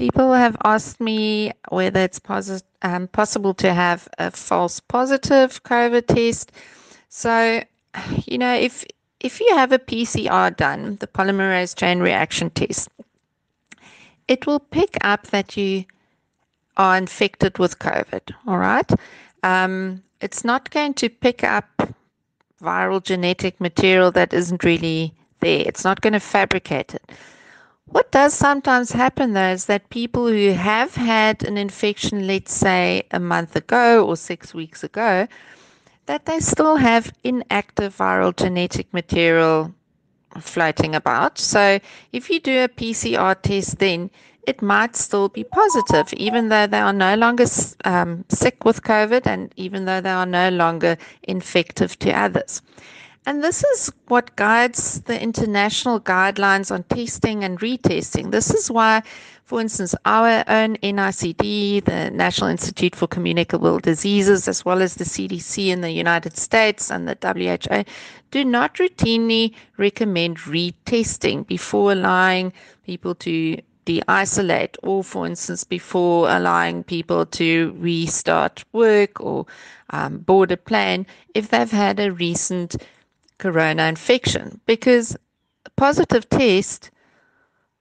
People have asked me whether it's posi- um, possible to have a false positive COVID test. So, you know, if if you have a PCR done, the polymerase chain reaction test, it will pick up that you are infected with COVID. All right. Um, it's not going to pick up viral genetic material that isn't really there. It's not going to fabricate it. What does sometimes happen though is that people who have had an infection, let's say a month ago or six weeks ago, that they still have inactive viral genetic material floating about. So if you do a PCR test, then it might still be positive, even though they are no longer um, sick with COVID and even though they are no longer infective to others. And this is what guides the international guidelines on testing and retesting. This is why, for instance, our own NICD, the National Institute for Communicable Diseases, as well as the CDC in the United States and the WHO, do not routinely recommend retesting before allowing people to de-isolate or for instance before allowing people to restart work or um, board a plane if they've had a recent corona infection because a positive test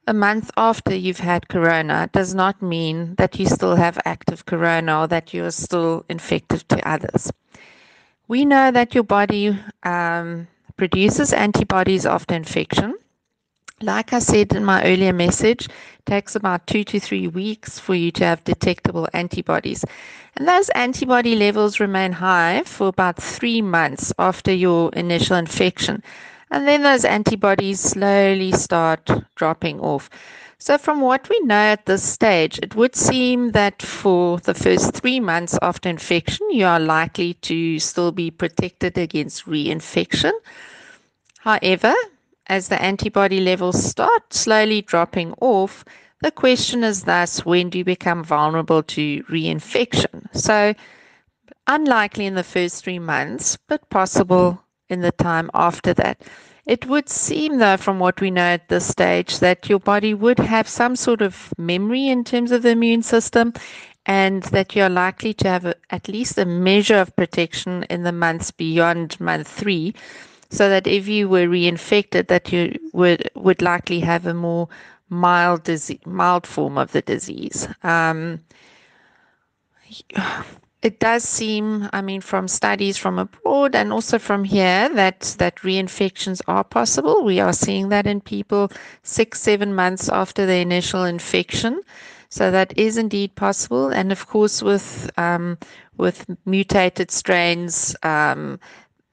a month after you've had corona does not mean that you still have active corona or that you're still infected to others. We know that your body um, produces antibodies after infection. Like I said in my earlier message, it takes about two to three weeks for you to have detectable antibodies. And those antibody levels remain high for about three months after your initial infection. And then those antibodies slowly start dropping off. So, from what we know at this stage, it would seem that for the first three months after infection, you are likely to still be protected against reinfection. However, as the antibody levels start slowly dropping off, the question is thus when do you become vulnerable to reinfection? So, unlikely in the first three months, but possible in the time after that. It would seem, though, from what we know at this stage, that your body would have some sort of memory in terms of the immune system, and that you're likely to have a, at least a measure of protection in the months beyond month three, so that if you were reinfected, that you would would likely have a more mild disease, mild form of the disease. Um, it does seem, I mean, from studies from abroad and also from here, that that reinfections are possible. We are seeing that in people six, seven months after the initial infection. So that is indeed possible, and of course, with um, with mutated strains um,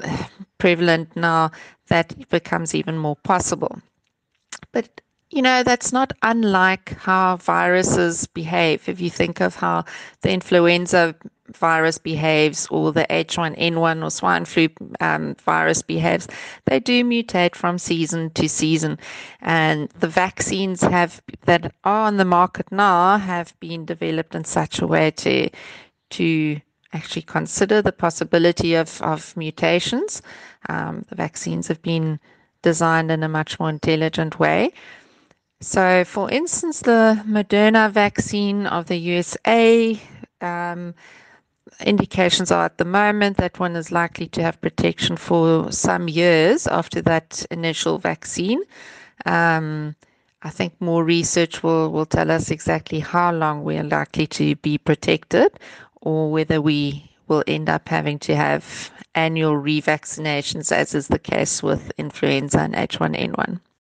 prevalent now, that it becomes even more possible. But you know, that's not unlike how viruses behave. If you think of how the influenza virus behaves or the H1N1 or swine flu um, virus behaves, they do mutate from season to season. And the vaccines have that are on the market now have been developed in such a way to to actually consider the possibility of, of mutations. Um, the vaccines have been designed in a much more intelligent way. So, for instance, the Moderna vaccine of the USA, um, indications are at the moment that one is likely to have protection for some years after that initial vaccine. Um, I think more research will, will tell us exactly how long we are likely to be protected or whether we will end up having to have annual revaccinations, as is the case with influenza and H1N1.